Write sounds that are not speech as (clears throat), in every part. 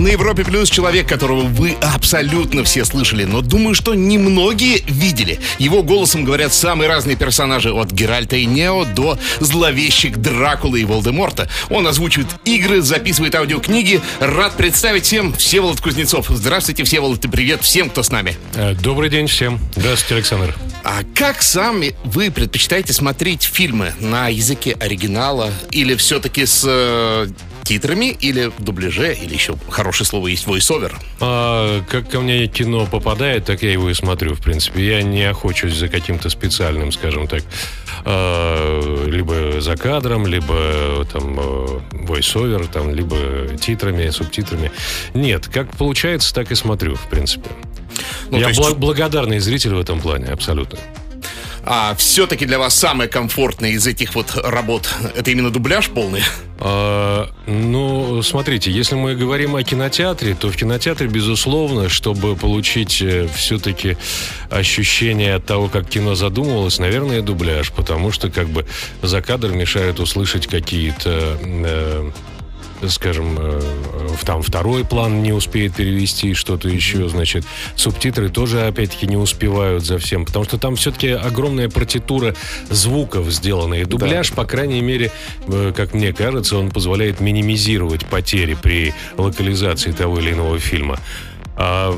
На Европе Плюс человек, которого вы абсолютно все слышали, но думаю, что немногие видели. Его голосом говорят самые разные персонажи, от Геральта и Нео до зловещих Дракулы и Волдеморта. Он озвучивает игры, записывает аудиокниги. Рад представить всем Всеволод Кузнецов. Здравствуйте, Всеволод, и привет всем, кто с нами. Э, Добрый день всем. Здравствуйте, Александр. А как сами вы предпочитаете смотреть фильмы на языке оригинала или все-таки с э, титрами или в дубляже, или еще хорошее слово есть voice-over? А, как ко мне кино попадает, так я его и смотрю, в принципе. Я не охочусь за каким-то специальным, скажем так, а, либо за кадром, либо там э, voice-over, там, либо титрами, субтитрами. Нет, как получается, так и смотрю, в принципе. Ну, я есть- бла- благодарный зритель в этом плане, абсолютно. А все-таки для вас самое комфортное из этих вот работ это именно дубляж полный? А, ну, смотрите, если мы говорим о кинотеатре, то в кинотеатре, безусловно, чтобы получить все-таки ощущение от того, как кино задумывалось, наверное, дубляж, потому что как бы за кадр мешают услышать какие-то... э, скажем, э, в- там второй план не успеет перевести, что-то еще, значит, субтитры тоже, опять-таки, не успевают за всем, потому что там все-таки огромная партитура звуков сделана, и дубляж, по крайней мере, э, как мне кажется, он позволяет минимизировать потери при локализации того или иного фильма. А,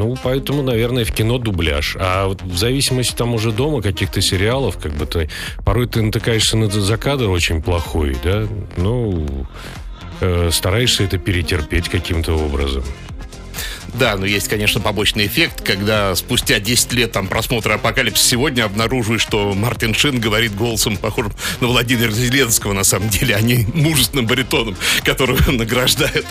ну, поэтому, наверное, в кино дубляж. А в зависимости там уже дома каких-то сериалов, как бы ты порой ты натыкаешься на за кадр очень плохой, да, ну, э, стараешься это перетерпеть каким-то образом. Да, но есть, конечно, побочный эффект, когда спустя 10 лет там просмотра «Апокалипсис сегодня» обнаруживаешь, что Мартин Шин говорит голосом, похожим на Владимира Зеленского, на самом деле, а не мужественным баритоном, которого награждают.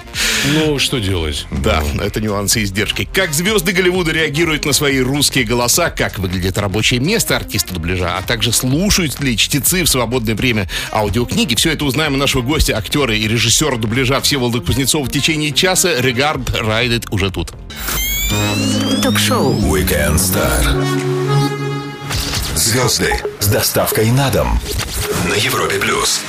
Ну, что делать? Да, это нюансы и издержки. Как звезды Голливуда реагируют на свои русские голоса, как выглядит рабочее место артиста дубляжа, а также слушают ли чтецы в свободное время аудиокниги. Все это узнаем у нашего гостя, актера и режиссера дубляжа Всеволода Кузнецова в течение часа. Регард Райдет уже тут. Ток-шоу Weekend Star. Звезды с доставкой на дом на Европе Плюс.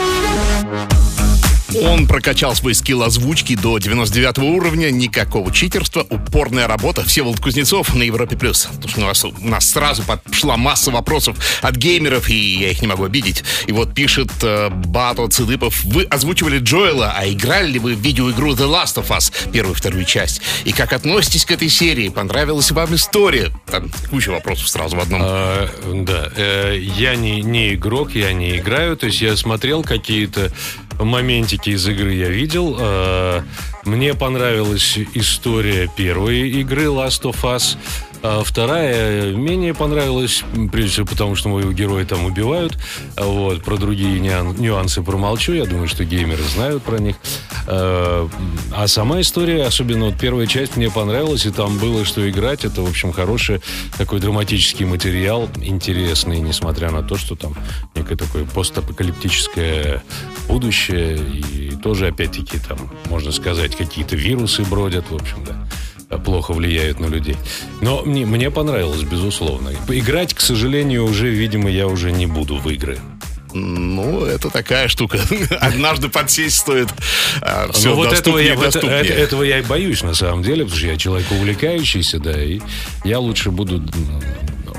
Он прокачал свой скилл озвучки до 99 уровня, никакого читерства, упорная работа. Всеволод Кузнецов на Европе+. плюс. У нас, у нас сразу пошла масса вопросов от геймеров, и я их не могу обидеть. И вот пишет э, Бато Цыдыпов, вы озвучивали Джоэла, а играли ли вы в видеоигру The Last of Us, первую и вторую часть? И как относитесь к этой серии? Понравилась вам история? Там куча вопросов сразу в одном. А, да, э, я не игрок, я не играю, то есть я смотрел какие-то моментики из игры, я видел. А, Мне понравилась история первой игры Last of Us. А вторая менее понравилась, прежде всего потому, что моего героя там убивают. А Вот, про другие нюан- нюансы промолчу, я думаю, что геймеры знают про них. А а сама история, особенно вот первая часть, мне понравилась, и там было что играть. Это, в общем, хороший такой драматический материал, интересный, несмотря на то, что там некое такое постапокалиптическое будущее, и тоже, опять-таки, там, можно сказать, какие-то вирусы бродят, в общем, да плохо влияют на людей. Но мне, мне понравилось, безусловно. Играть, к сожалению, уже, видимо, я уже не буду в игры. Ну, это такая штука. (laughs) Однажды подсесть стоит а, все Ну, вот этого я, это- этого я и боюсь, на самом деле, потому что я человек увлекающийся, да, и я лучше буду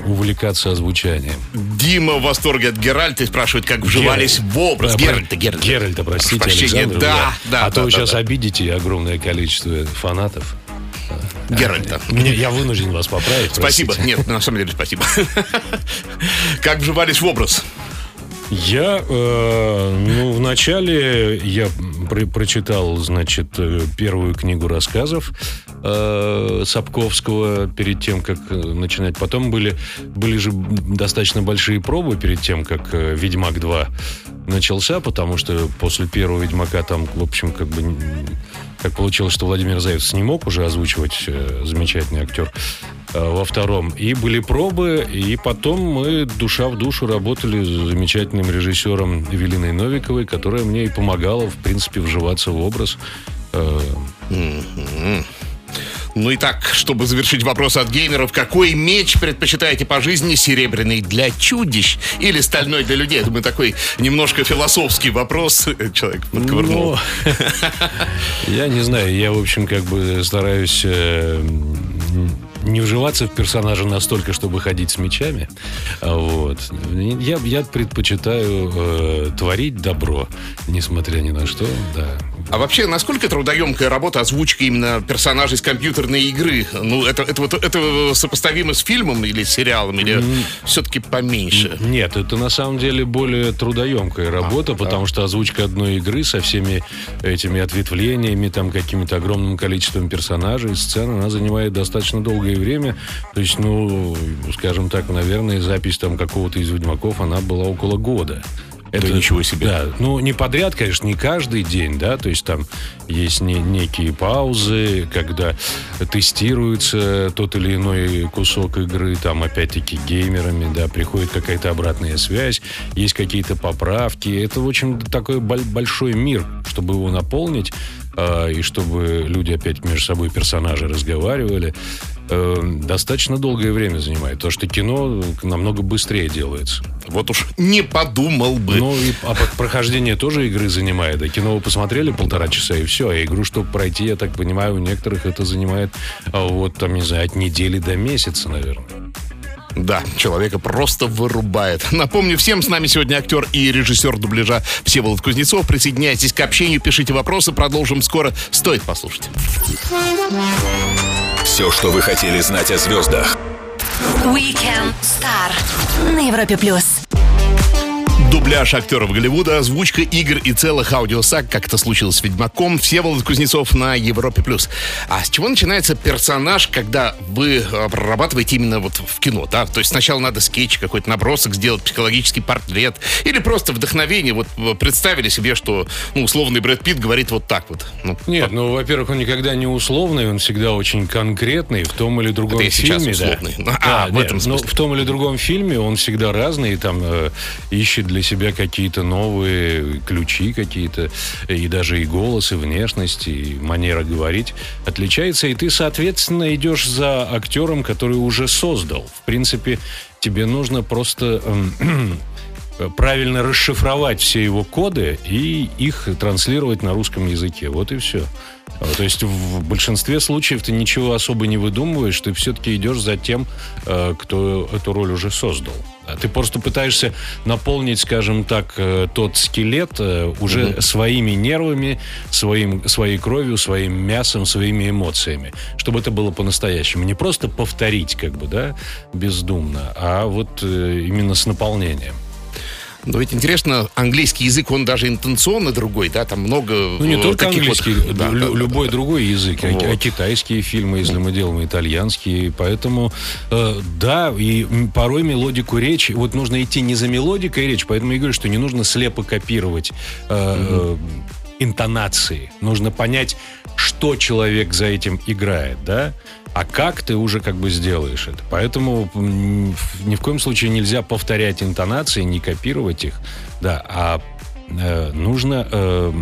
увлекаться озвучанием. Дима в восторге от Геральта и спрашивает, как вживались в образ. А, Геральта, Геральта. Геральта, простите, Прошу прощения, Александр, да, да, А да, то вы да, сейчас да. обидите огромное количество фанатов. Геральта. Мне, я вынужден вас поправить. Спасибо. простите. Нет, на самом деле спасибо. Как вживались в образ? Я, э, ну, вначале я про- прочитал, значит, э, первую книгу рассказов э, Сапковского перед тем, как э, начинать. Потом были, были же достаточно большие пробы перед тем, как э, «Ведьмак 2» начался, потому что после первого «Ведьмака» там, в общем, как бы м, так получилось, что Владимир Зайцев не мог уже озвучивать э, замечательный актер э, во втором. И были пробы, и потом мы душа в душу работали с замечательным режиссером Эвелиной Новиковой, которая мне и помогала, в принципе, вживаться в образ. Э, Ну и так, чтобы завершить вопрос от геймеров, какой меч предпочитаете по жизни, серебряный для чудищ или стальной для людей? Я думаю, такой немножко философский вопрос человек подковырнул. Ну, (laughs) я не знаю, я, в общем, как бы стараюсь э, не вживаться в персонажа настолько, чтобы ходить с мечами. А Вот. Я, я предпочитаю э, творить добро, несмотря ни на что, да. А вообще, насколько трудоемкая работа озвучка именно персонажей из компьютерной игры? Ну, это, это, вот, это сопоставимо с фильмом или сериалом, или mm. все-таки поменьше? Нет, это на самом деле более трудоемкая работа, а, потому а. что озвучка одной игры со всеми этими ответвлениями, там, каким-то огромным количеством персонажей, сцен, она занимает достаточно долгое время. То есть, ну, скажем так, наверное, запись там какого-то из Ведьмаков, она была около года. Это да, ничего себе. Да, ну не подряд, конечно, не каждый день, да, то есть там есть не, некие паузы, когда тестируется тот или иной кусок игры, там опять-таки геймерами, да, приходит какая-то обратная связь, есть какие-то поправки. Это очень такой большой мир, чтобы его наполнить, э, и чтобы люди опять между собой персонажи разговаривали. Э, достаточно долгое время занимает. То, что кино намного быстрее делается. Вот уж не подумал бы. Ну, и, а прохождение тоже игры занимает. А кино вы посмотрели полтора часа и все. А игру, чтобы пройти, я так понимаю, у некоторых это занимает а вот, там, не знаю, от недели до месяца, наверное. Да, человека просто вырубает. Напомню всем, с нами сегодня актер и режиссер дубляжа Всеволод Кузнецов. Присоединяйтесь к общению, пишите вопросы, продолжим скоро. Стоит послушать. Все, что вы хотели знать о звездах. Weekend Star на Европе плюс. Дубляж актеров Голливуда, озвучка игр и целых аудиосаг, как это случилось с Ведьмаком, Всеволод Кузнецов на Европе+. плюс. А с чего начинается персонаж, когда вы э, прорабатываете именно вот в кино, да? То есть сначала надо скетч, какой-то набросок сделать, психологический портрет, или просто вдохновение, вот э, представили себе, что, ну, условный Брэд Питт говорит вот так вот. Ну, Нет, по... ну, во-первых, он никогда не условный, он всегда очень конкретный в том или другом это фильме. Сейчас условный. Да. А, да, в этом нет, смысле. Ну, в том или другом фильме он всегда разный, там, э, ищет для себя какие-то новые ключи какие-то, и даже и голос, и внешность, и манера говорить отличается, и ты, соответственно, идешь за актером, который уже создал. В принципе, тебе нужно просто эм, (clears throat) правильно расшифровать все его коды и их транслировать на русском языке. Вот и все. А, то есть в большинстве случаев ты ничего особо не выдумываешь, ты все-таки идешь за тем, э, кто эту роль уже создал. А ты просто пытаешься наполнить, скажем так, э, тот скелет э, уже угу. своими нервами, своим, своей кровью, своим мясом, своими эмоциями, чтобы это было по-настоящему. Не просто повторить, как бы, да, бездумно, а вот именно с наполнением. Но ведь интересно, английский язык, он даже интенционно другой, да, там много Ну, не только английский, вот, (laughs) да, лю- да, любой да, другой язык, а вот. а, а китайские фильмы, если мы делаем итальянские, поэтому, э, да, и порой мелодику речи, вот нужно идти не за мелодикой речи, поэтому я говорю, что не нужно слепо копировать э, угу. интонации, нужно понять, что человек за этим играет, да, а как ты уже как бы сделаешь это. Поэтому ни в коем случае нельзя повторять интонации, не копировать их, да, а э, нужно э,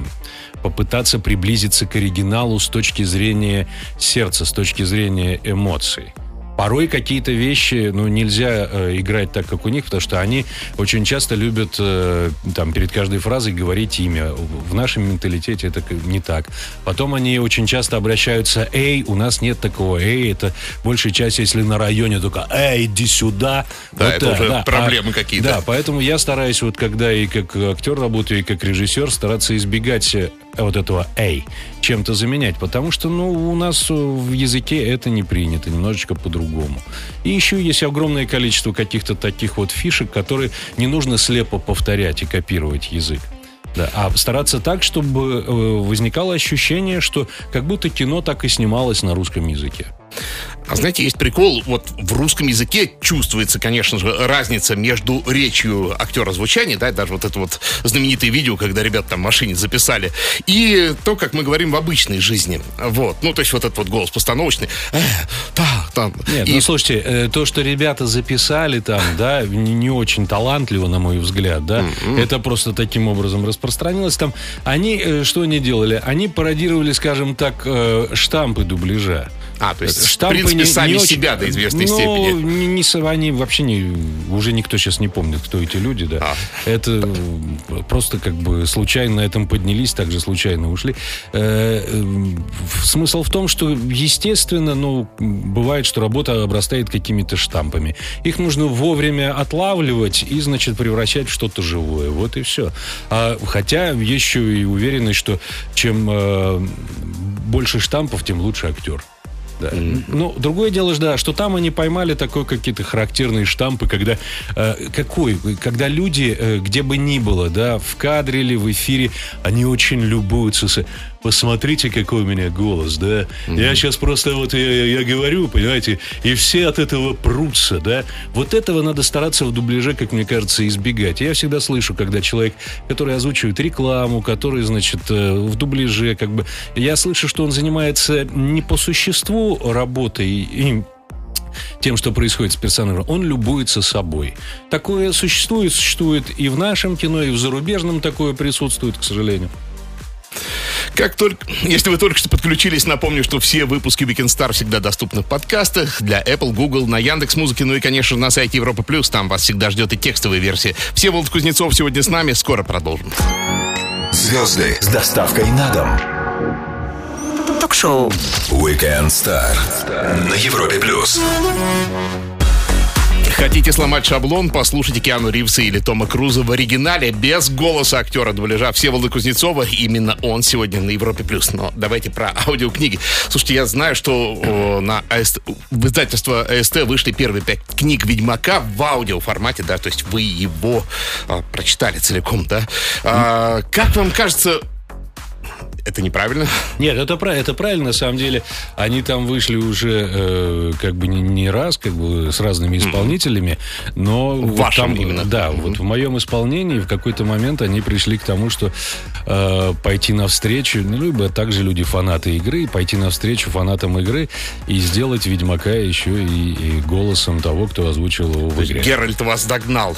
попытаться приблизиться к оригиналу с точки зрения сердца, с точки зрения эмоций. Порой какие-то вещи, ну, нельзя э, играть так, как у них, потому что они очень часто любят э, там перед каждой фразой говорить имя. В нашем менталитете это не так. Потом они очень часто обращаются «Эй, у нас нет такого «Эй», это большая часть, если на районе только «Эй, иди сюда». Да, вот это так, уже да. проблемы а, какие-то. Да, поэтому я стараюсь вот когда и как актер работаю, и как режиссер стараться избегать э, вот этого «эй» чем-то заменять, потому что, ну, у нас в языке это не принято, немножечко по-другому. И еще есть огромное количество каких-то таких вот фишек, которые не нужно слепо повторять и копировать язык. Да, а стараться так, чтобы э, возникало ощущение, что как будто кино так и снималось на русском языке. А знаете, есть прикол, вот в русском языке чувствуется, конечно же, разница между речью актера звучания, да, даже вот это вот знаменитое видео, когда ребят там в машине записали, и то, как мы говорим в обычной жизни. Вот, ну, то есть вот этот вот голос постановочный. Э, так, там. Нет, и... ну, слушайте, э, то, что ребята записали там, да, не, очень талантливо, на мой взгляд, да, mm-hmm. это просто таким образом распространилось. Там они, э, что они делали? Они пародировали, скажем так, штампы дубляжа. А, то есть, Штампы в принципе, не- сами не очень- себя до известной ну, степени. Не, не они вообще не, уже никто сейчас не помнит, кто эти люди, да. А. Это э, просто как бы случайно на этом поднялись, также случайно ушли. Э, э, Смысл в том, что, естественно, ну, бывает, что работа обрастает какими-то штампами. Их нужно вовремя отлавливать и, значит, превращать в что-то живое. Вот и все. А, хотя еще и уверенность, что чем э, больше штампов, тем лучше актер. Да. Ну, другое дело, да, что там они поймали такой какие-то характерные штампы, когда э, какой, когда люди, э, где бы ни было, да, в кадре или в эфире, они очень любуются. Посмотрите, какой у меня голос, да. Я сейчас просто вот я, я говорю, понимаете, и все от этого прутся, да. Вот этого надо стараться в дубляже, как мне кажется, избегать. Я всегда слышу, когда человек, который озвучивает рекламу, который, значит, э, в дубляже, как бы, я слышу, что он занимается не по существу работой и тем, что происходит с персонажем, он любуется собой. Такое существует, существует и в нашем кино, и в зарубежном такое присутствует, к сожалению. Как только, если вы только что подключились, напомню, что все выпуски Weekend Star всегда доступны в подкастах для Apple, Google, на Яндекс Музыке, ну и, конечно, на сайте Европа Плюс. Там вас всегда ждет и текстовая версия. Все Волод Кузнецов сегодня с нами. Скоро продолжим. Звезды с доставкой на дом. Ток-шоу. Weekend Star на Европе плюс. Хотите сломать шаблон? Послушайте Киану Ривза или Тома Круза в оригинале без голоса актера дубляжа Всеволода Кузнецова. Именно он сегодня на Европе+. плюс. Но давайте про аудиокниги. Слушайте, я знаю, что на АСТ, в издательство АСТ вышли первые пять книг Ведьмака в аудиоформате, да, то есть вы его а, прочитали целиком, да. А, как вам кажется, это неправильно? Нет, это, это правильно, на самом деле. Они там вышли уже э, как бы не, не раз, как бы с разными исполнителями, но... вот вашем там, именно. Да, вот в моем исполнении в какой-то момент они пришли к тому, что э, пойти навстречу, ну, либо также люди фанаты игры, пойти навстречу фанатам игры и сделать Ведьмака еще и, и голосом того, кто озвучил его в игре. Геральт вас догнал.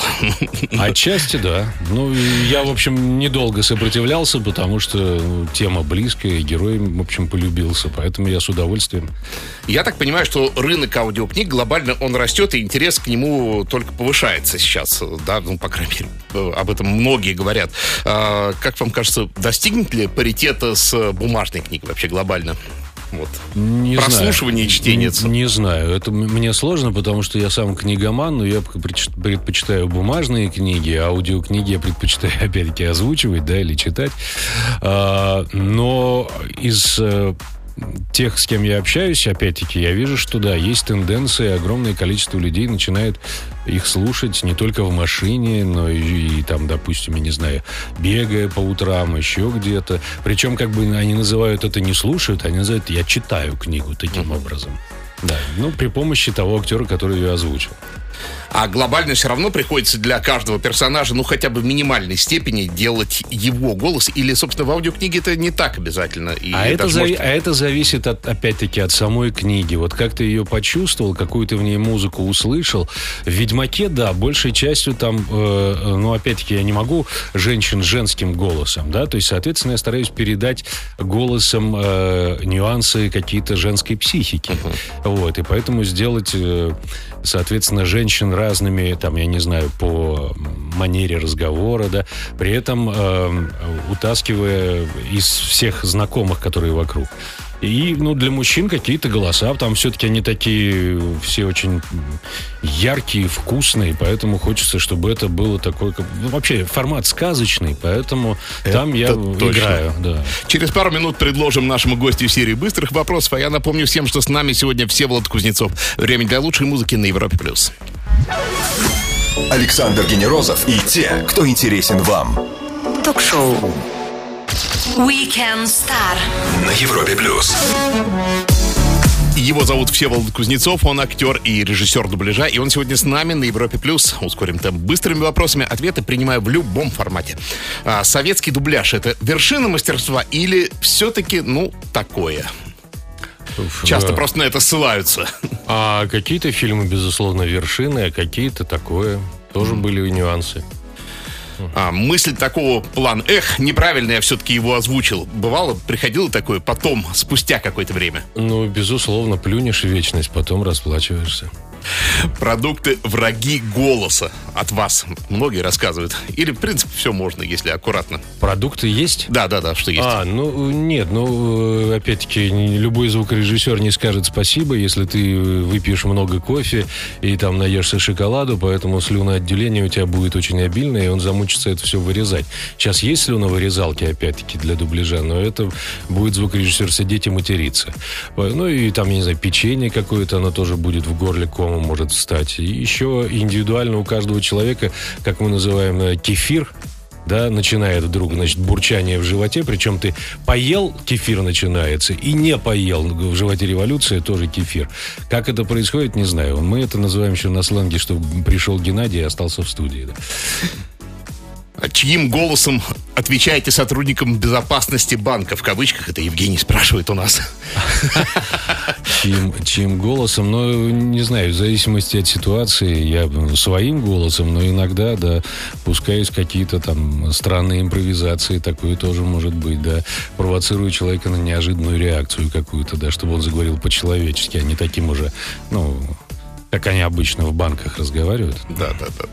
Отчасти, да. Ну, я, в общем, недолго сопротивлялся, потому что ну, тема близкая, и герой, в общем, полюбился. Поэтому я с удовольствием. Я так понимаю, что рынок аудиокниг глобально он растет, и интерес к нему только повышается сейчас, да, ну, по крайней мере, э, об этом многие говорят. А, как вам кажется, достигнет ли паритета с бумажной книгой вообще глобально? Вот. Не Прослушивание знаю. и чтение. Не, не знаю. Это мне сложно, потому что я сам книгоман, но я предпоч- предпочитаю бумажные книги, а аудиокниги я предпочитаю, (laughs) опять-таки, озвучивать, да, или читать. А, но из э, тех, с кем я общаюсь, опять-таки, я вижу, что да, есть тенденция, огромное количество людей начинает их слушать не только в машине, но и, и там, допустим, я не знаю, бегая по утрам, еще где-то. Причем, как бы они называют это не слушают, они называют я читаю книгу таким образом. Да, ну, при помощи того актера, который ее озвучил. А глобально все равно приходится для каждого персонажа, ну, хотя бы в минимальной степени делать его голос. Или, собственно, в аудиокниге это не так обязательно. И А это, зави- может- а это зависит, от, опять-таки, от самой книги. Вот как ты ее почувствовал, какую ты в ней музыку услышал. В «Ведьмаке», да, большей частью там, э, э, ну, опять-таки, я не могу женщин женским голосом, да, то есть, соответственно, я стараюсь передать голосом э, нюансы какие-то женской психики. Вот, и поэтому сделать, э, соответственно, женщин разными, там, я не знаю, по манере разговора, да, при этом э, утаскивая из всех знакомых, которые вокруг. И, ну, для мужчин какие-то голоса, там все-таки они такие все очень яркие, вкусные, поэтому хочется, чтобы это было такой, ну, вообще формат сказочный, поэтому там я точно. играю, да. Через пару минут предложим нашему гостю серии быстрых вопросов. А я напомню всем, что с нами сегодня Всеволод Кузнецов. Время для лучшей музыки на Европе+. плюс. Александр Генерозов и те, кто интересен вам Ток-шоу. Weekend Star. на Европе плюс. Его зовут Всеволод Кузнецов, он актер и режиссер дубляжа, и он сегодня с нами на Европе+. плюс. Ускорим темп быстрыми вопросами, ответы принимаю в любом формате. А, советский дубляж — это вершина мастерства или все-таки, ну, такое? Часто Да. просто на это ссылаются. А какие-то фильмы, безусловно, вершины, а какие-то такое. Тоже были и нюансы. А, мысль такого плана, эх, неправильно я все-таки его озвучил. Бывало, приходило такое потом, спустя какое-то время. Ну, безусловно, плюнешь в вечность, потом расплачиваешься. Продукты враги голоса от вас. Многие рассказывают. Или, в принципе, все можно, если аккуратно. Продукты есть? Да, да, да, что есть. А, ну нет, ну э, опять-таки любой звукорежиссер не скажет спасибо, если ты выпьешь много кофе и там наешься шоколаду, поэтому слюноотделение у тебя будет очень обильное, и он замучится это все вырезать. Сейчас есть слюновырезалки, опять-таки, для дубляжа, но это будет звукорежиссер сидеть и материться. Ну и там, я не знаю, печенье какое-то, оно тоже будет в горле ком по может стать. И еще индивидуально у каждого человека, как мы называем, э, кефир, да, начинает вдруг, значит, бурчание в животе, причем ты поел, кефир начинается, и не поел, в животе революция тоже кефир. Как это происходит, не знаю. Мы это называем еще на сленге, что пришел Геннадий и остался в студии. Да. Чьим голосом отвечаете сотрудникам безопасности банка? В кавычках это Евгений спрашивает у нас. Чьим, чьим голосом? Ну, не знаю, в зависимости от ситуации, я своим голосом, но иногда, да, пускаюсь какие-то там странные импровизации, такое тоже может быть, да. Провоцирую человека на неожиданную реакцию какую-то, да, чтобы он заговорил по-человечески, а не таким уже, ну, как они обычно в банках разговаривают. Да, да, да.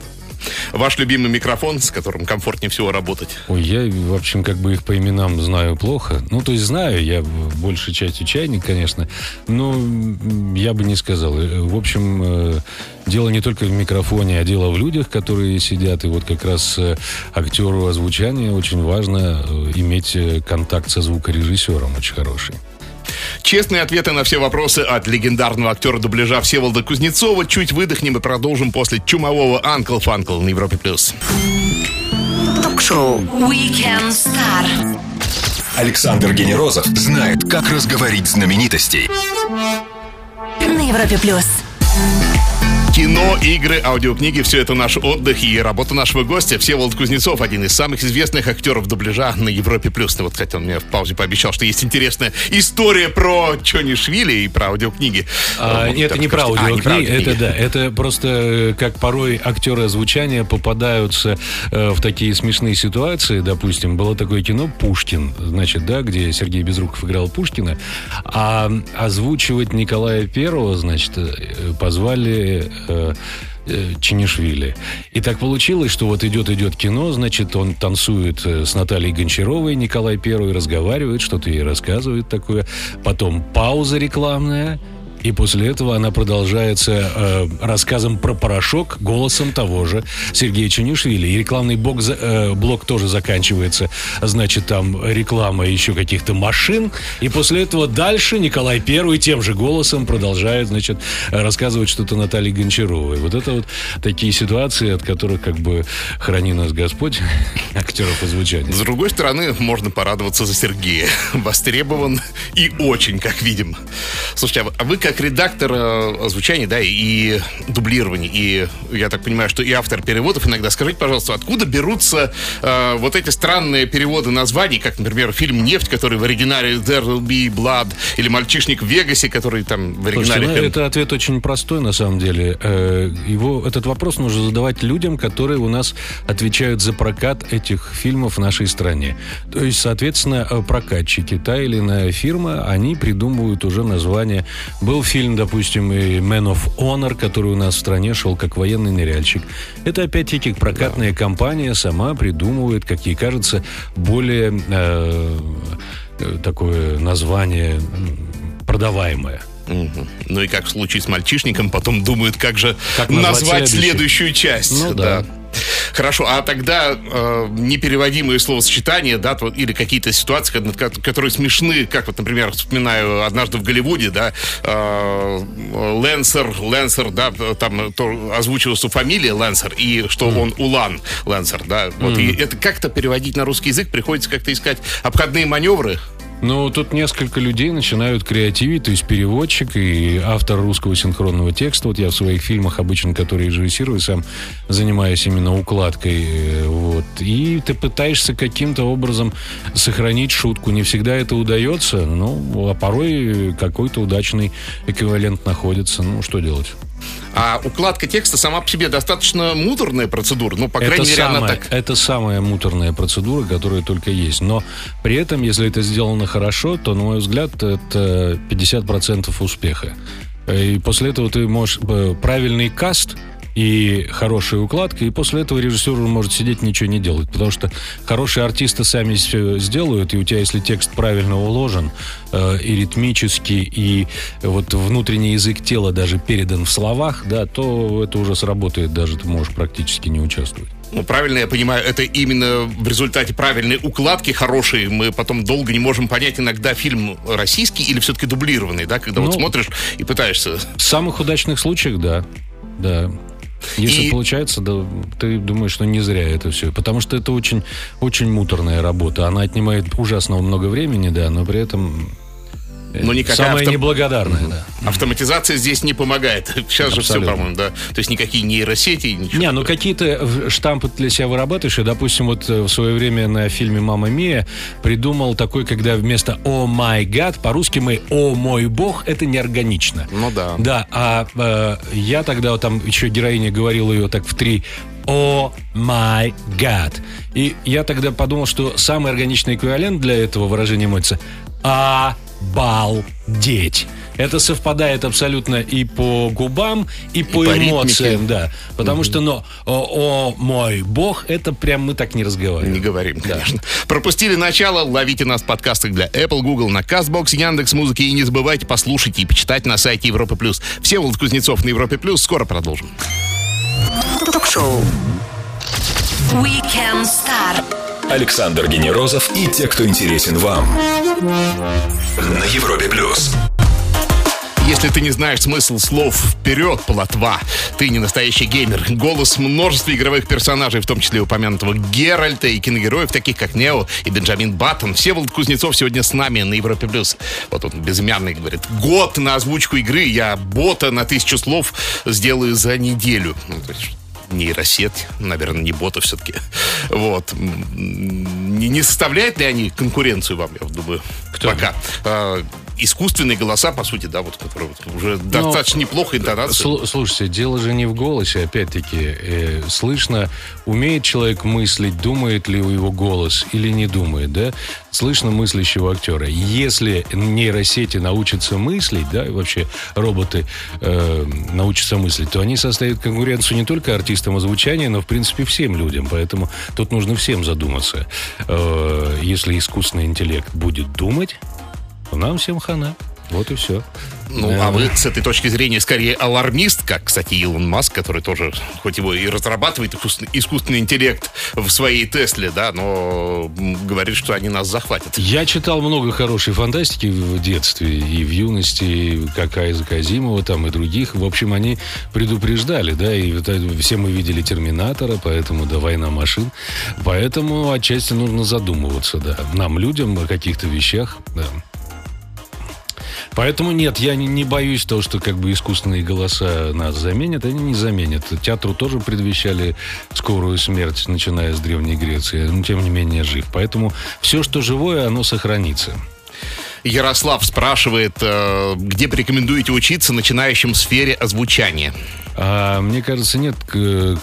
Ваш любимый микрофон, с которым комфортнее всего работать? Ой, я, в общем, как бы их по именам знаю плохо. Ну, то есть знаю, я большей частью чайник, конечно, но я бы не сказал. В общем, э, дело не только в микрофоне, а дело в людях, которые сидят. И вот как раз э, актеру озвучания очень важно э, иметь контакт со звукорежиссером очень хороший. Честные ответы на все вопросы от легендарного актера дубляжа Всеволода Кузнецова. Чуть выдохнем и продолжим после чумового Анкл Фанкл на Европе+. плюс. Ток-шоу Weekend Star. Александр Генерозов знает, как разговорить знаменитостей. На Европе+. плюс. Кино, игры, аудиокниги – все это наш отдых и работа нашего гостя. Всеволод Кузнецов, один из самых известных актеров дубляжа на Европе+. плюс. Ну, вот, хотя он мне в паузе пообещал, что есть интересная история про Чони Швили и про аудиокниги. А, вот, это не про аудиокниги, а, не про аудиокниги, это да. Это просто э, как порой актеры озвучания попадаются э, в такие смешные ситуации. Допустим, было такое кино «Пушкин», значит, да, где Сергей Безруков играл Пушкина, а озвучивать Николая Первого, значит, э, позвали э, э, Чинишвили. И так получилось, что вот идет-идет кино, значит, он танцует э, с Натальей Гончаровой, Николай Первый разговаривает, что-то ей рассказывает такое. Потом пауза рекламная, и после этого она продолжается э, рассказом про порошок голосом того же Сергея Чунишвили. И рекламный блок, э, блок тоже заканчивается. Значит, там реклама еще каких-то машин. И после этого дальше Николай Первый тем же голосом продолжает, значит, рассказывать что-то Наталье Гончаровой. Вот это вот такие ситуации, от которых как бы храни нас Господь, (laughs) актеров озвучания. С другой стороны, можно порадоваться за Сергея. (laughs) Востребован и очень, как видим. Слушайте, а вы как как редактор э, озвучания, да, и дублирования, и я так понимаю, что и автор переводов иногда, скажите, пожалуйста, откуда берутся э, вот эти странные переводы названий, как, например, фильм «Нефть», который в оригинале «There will be blood», или «Мальчишник в Вегасе», который там в оригинале... Слушайте, ну, это ответ очень простой, на самом деле. Э, его, этот вопрос нужно задавать людям, которые у нас отвечают за прокат этих фильмов в нашей стране. То есть, соответственно, э, прокатчики, та или иная фирма, они придумывают уже название. Был был фильм, допустим, и Man of Honor, который у нас в стране шел как военный ныряльщик. Это опять-таки прокатная да. компания сама придумывает, как ей кажется, более э, э такое название продаваемое. Угу. Ну и как в случае с мальчишником, потом думают, как же как назвать, назвать следующую часть. Ну да. да. Хорошо, а тогда э, непереводимые словосочетания, да, или какие-то ситуации, которые смешны, как вот, например, вспоминаю однажды в Голливуде, да, э, Лэнсер, Лэнсер, да, там то, озвучивался фамилия Лэнсер, и что mm. он Улан Лэнсер, да, вот, mm. и это как-то переводить на русский язык, приходится как-то искать обходные маневры, ну, тут несколько людей начинают креативить, то есть переводчик и автор русского синхронного текста. Вот я в своих фильмах обычно, которые режиссирую, сам занимаюсь именно укладкой. Э, вот. И ты пытаешься каким-то образом сохранить шутку. Не всегда это удается, ну, а порой какой-то удачный эквивалент находится. Ну, что делать? А укладка текста сама по себе достаточно муторная процедура. Ну, по крайней это мере, самая, она так... Это самая муторная процедура, которая только есть. Но при этом, если это сделано хорошо, то, на мой взгляд, это 50% успеха. И после этого ты можешь... э, Правильный каст и хорошая укладка, и после этого режиссер может сидеть ничего не делать, потому что хорошие артисты сами все сделают, и у тебя, если текст правильно уложен, э, и ритмически, и вот внутренний язык тела даже передан в словах, да, то это уже сработает, даже ты можешь практически не участвовать. Ну, правильно я понимаю, это именно в результате правильной укладки хорошей. Мы потом долго не можем понять, иногда фильм российский или все-таки дублированный, да, когда вот Ну, смотришь и пытаешься. В самых удачных случаях, да, да. Если И- получается, да, ты думаешь, что не зря это все. Потому что это очень, очень муторная работа. Она отнимает ужасно много времени, да, но при этом э, Но никакая самая авто- неблагодарная, да. Автоматизация здесь не помогает. (laughs) Сейчас же все, Абсолютно. по-моему, да. То есть никакие нейросети, ничего. Не, ну какие-то в- штампы для себя вырабатываешь. И, допустим, вот э, в свое время на фильме «Мама Мия» придумал такой, когда вместо «О май гад» по-русски мы «О мой бог» — это неорганично. Ну да. Да, а э, я тогда вот там еще героиня говорила ее так в три «О май гад». И я тогда подумал, что самый органичный эквивалент для этого выражения эмоций «обалдеть». Это совпадает абсолютно и по губам, и по, по эмоциям, ритмике. да. Потому что, ну, о, о, мой бог, это прям мы так не разговариваем. Не говорим, конечно. Пропустили начало, ловите нас в подкастах для Apple, Google, на CastBox, Яндекс Музыки и не забывайте послушать и почитать на сайте Европы Плюс. Всеволод Кузнецов на Европе Плюс. Скоро продолжим. Ток-шоу. Weekend Star. Александр Генерозов и те, кто интересен вам. На Европе плюс. Если ты не знаешь смысл слов «вперед, плотва», ты не настоящий геймер. Голос множества игровых персонажей, в том числе упомянутого Геральта и киногероев, таких как Нео и Бенджамин Баттон. Всеволод Кузнецов сегодня с нами на Европе+. плюс. Вот он безымянный говорит. Год на озвучку игры, я бота на тысячу слов сделаю за неделю. Ну, нейросеть, наверное, не бота все-таки. Вот. Не, не составляют ли они конкуренцию вам, я думаю, Кто? пока? Искусственные голоса, по сути, да, вот, которые вот уже достаточно неплохо интонация. Слу- Слушайте, дело же не в голосе, опять-таки. э, слышно, умеет человек мыслить, думает ли его голос или не думает, да? Слышно мыслящего актера. Если нейросети научатся мыслить, да, и вообще роботы э, научатся мыслить, то они составят конкуренцию не только артистам озвучания, но, в принципе, всем людям. Поэтому тут нужно всем задуматься. Э, если искусственный интеллект будет думать, нам всем хана. Вот и все. Ну, а вы с этой точки зрения скорее алармист, как, кстати, Илон Маск, который тоже, хоть его и разрабатывает искусственный, интеллект в своей Тесле, да, но говорит, что они нас захватят. Я читал много хорошей фантастики в детстве и в юности, и как Айза Казимова там и других. В общем, они предупреждали, да, и все мы видели Терминатора, поэтому да, война машин. Поэтому отчасти нужно задумываться, да, нам, людям, о каких-то вещах, да. Поэтому нет, я не, не боюсь того, что как бы искусственные голоса нас заменят. Они не заменят. Театру тоже предвещали скорую смерть, начиная с Древней Греции. Но тем не менее жив. Поэтому все, что живое, оно сохранится. Ярослав спрашивает, э, где порекомендуете учиться начинающим в сфере озвучания? А, мне кажется, нет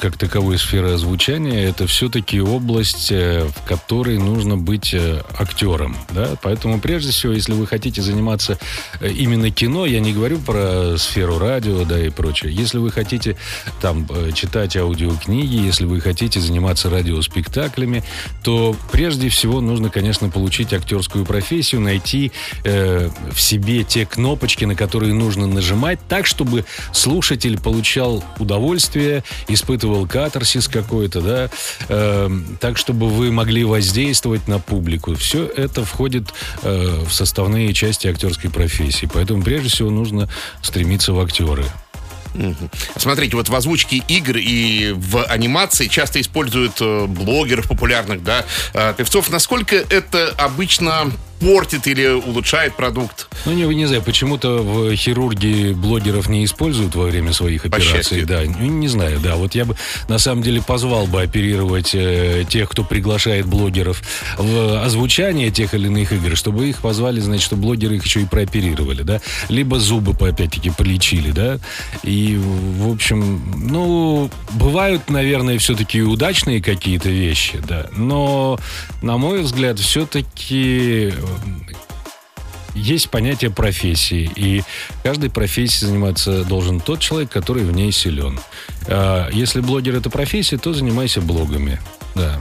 как таковой сферы озвучания. Это все-таки область, э, в которой нужно быть э, актером. Да? Поэтому, прежде всего, если вы хотите заниматься э, именно кино, я не говорю про сферу радио да, и прочее. Если вы хотите там читать аудиокниги, если вы хотите заниматься радиоспектаклями, то прежде всего нужно, конечно, получить актерскую профессию, найти э, в себе те кнопочки, на которые нужно нажимать, так, чтобы слушатель получал удовольствие, испытывал катарсис какой-то, да, э, так, чтобы вы могли воздействовать на публику. Все это входит э, в составные части актерской профессии. Поэтому, прежде всего, нужно стремиться в актеры. Смотрите, вот в озвучке игр и в анимации часто используют э, блогеров популярных, да, э, певцов. Насколько это обычно портит или улучшает продукт. Ну, не, не знаю, почему-то в хирургии блогеров не используют во время своих По операций. счастью. Да, не, не знаю, да. Вот я бы на самом деле позвал бы оперировать э, тех, кто приглашает блогеров в озвучание тех или иных игр, чтобы их позвали, значит, что блогеры их еще и прооперировали, да. Либо зубы, опять-таки, полечили, да. И, в общем, ну, бывают, наверное, все-таки удачные какие-то вещи, да. Но, на мой взгляд, все-таки есть понятие профессии, и каждой профессией заниматься должен тот человек, который в ней силен. А, Если блогер это профессия, то занимайся блогами. Да.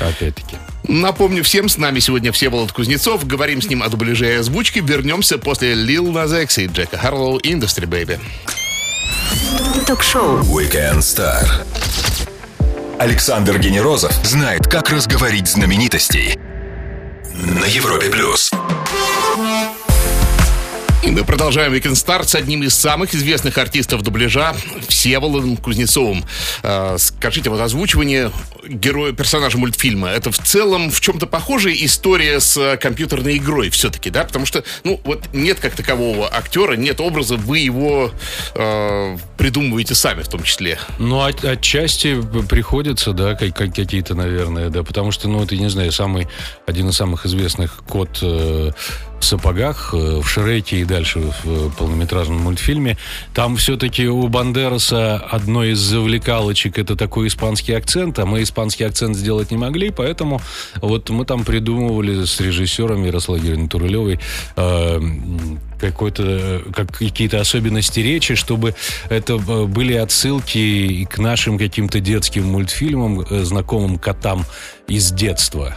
Опять-таки. Напомню всем, с нами сегодня Всеволод Кузнецов. Говорим с ним о дубляже и озвучке. Вернемся после Lil Nas X и Джека Харлоу Industry Baby. Ток-шоу. Weekend Star. Александр Генерозов знает, как разговорить знаменитостей. На Европе плюс. И мы продолжаем Weekend Start с одним из самых известных артистов дубляжа Всеволодом Кузнецовым. Э, Скажите, вот озвучивание героя, персонажа мультфильма, это в целом в чем-то похожая история с э, компьютерной игрой все-таки, да? Потому что, ну, вот нет как такового актера, нет образа, вы его э, придумываете сами в том числе. Ну, от- отчасти приходится, да, как- как- какие-то, наверное, да, потому что, ну, это, не знаю, самый, один из самых известных кот э, в сапогах, э, в Шреке и дальше в э, полнометражном мультфильме. Там все-таки у Бандераса одной из завлекалочек это такой испанский акцент, а мы испанский акцент сделать не могли, поэтому вот мы там придумывали с режиссером Ярославой Георгиевной Турылевой э, какой-то, э, как, какие-то особенности речи, чтобы это были отсылки к нашим каким-то детским мультфильмам, знакомым котам из детства.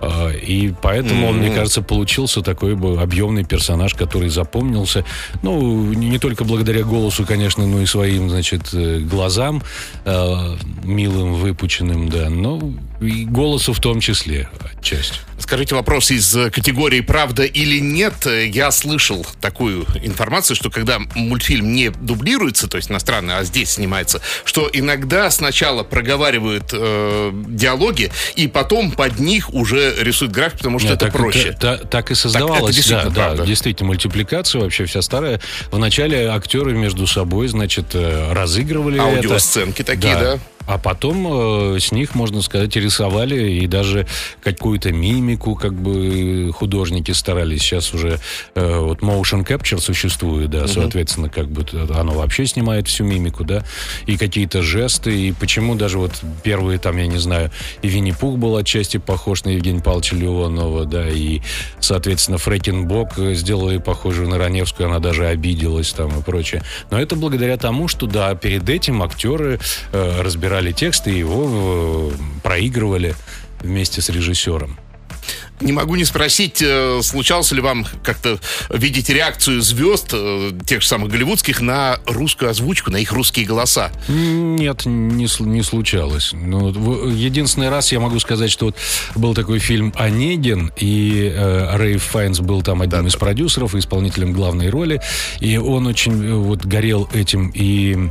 А, И поэтому он, мне кажется, получился такой бы объемный персонаж, который запомнился. Ну, не не только благодаря голосу, конечно, но и своим, значит, э, глазам, э, милым, выпученным, да, но и голосу в том числе отчасти. Скажите вопрос из э, категории «Правда или нет?» Я слышал такую информацию, что когда мультфильм не дублируется, то есть иностранный, а здесь снимается, что иногда сначала проговаривают э, диалоги, и потом под них уже рисуют график, потому что Нет, это так, проще. та- та- так и создавалось. действительно да, да, правда. действительно, мультипликация вообще вся старая. Вначале актеры между собой, значит, э, разыгрывали это. Аудиосценки такие, да. А потом э, с них, можно сказать, рисовали и даже какую-то мимику, как бы художники старались. Сейчас уже э, вот motion capture существует, да, соответственно, как бы оно вообще снимает всю мимику, да, и какие-то жесты, и почему даже вот первые там, я не знаю, и Винни-Пух был отчасти похож на Евгения Павловича Леонова, да, и, соответственно, Фрэкенбок э, сделали похожую на Раневскую, она даже обиделась там и прочее. Но это благодаря тому, что, да, перед этим актеры э, разбирали тексты и его э, проигрывали вместе с режиссером. Не могу не спросить, э, случалось ли вам как-то видеть реакцию звезд, э, тех же самых голливудских, на русскую озвучку, на их русские голоса? Нет, не, не случалось. Ну, единственный раз я могу сказать, что вот был такой фильм «Онегин», и э, Рейв Файнс был там одним из продюсеров и исполнителем главной роли, и он очень вот горел этим, и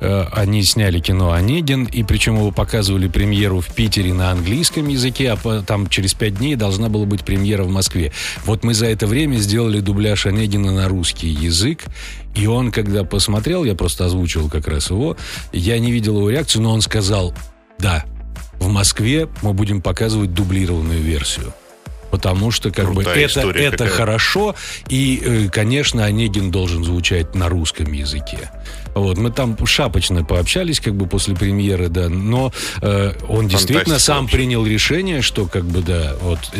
они сняли кино «Онегин», и причем его показывали премьеру в Питере на английском языке, а по- там через пять дней должна была быть премьера в Москве. Вот мы за это время сделали дубляж Онегина на русский язык, и он, когда посмотрел, я просто озвучивал как раз его, я не видел его реакцию, но он сказал, да, в Москве мы будем показывать дублированную версию. Потому что как бы Крутая это, история это какая. хорошо, и, э, конечно, Онегин должен звучать на русском языке. Вот, мы там шапочно пообщались, как бы после премьеры, да, но э, он действительно сам принял решение, что как бы да, вот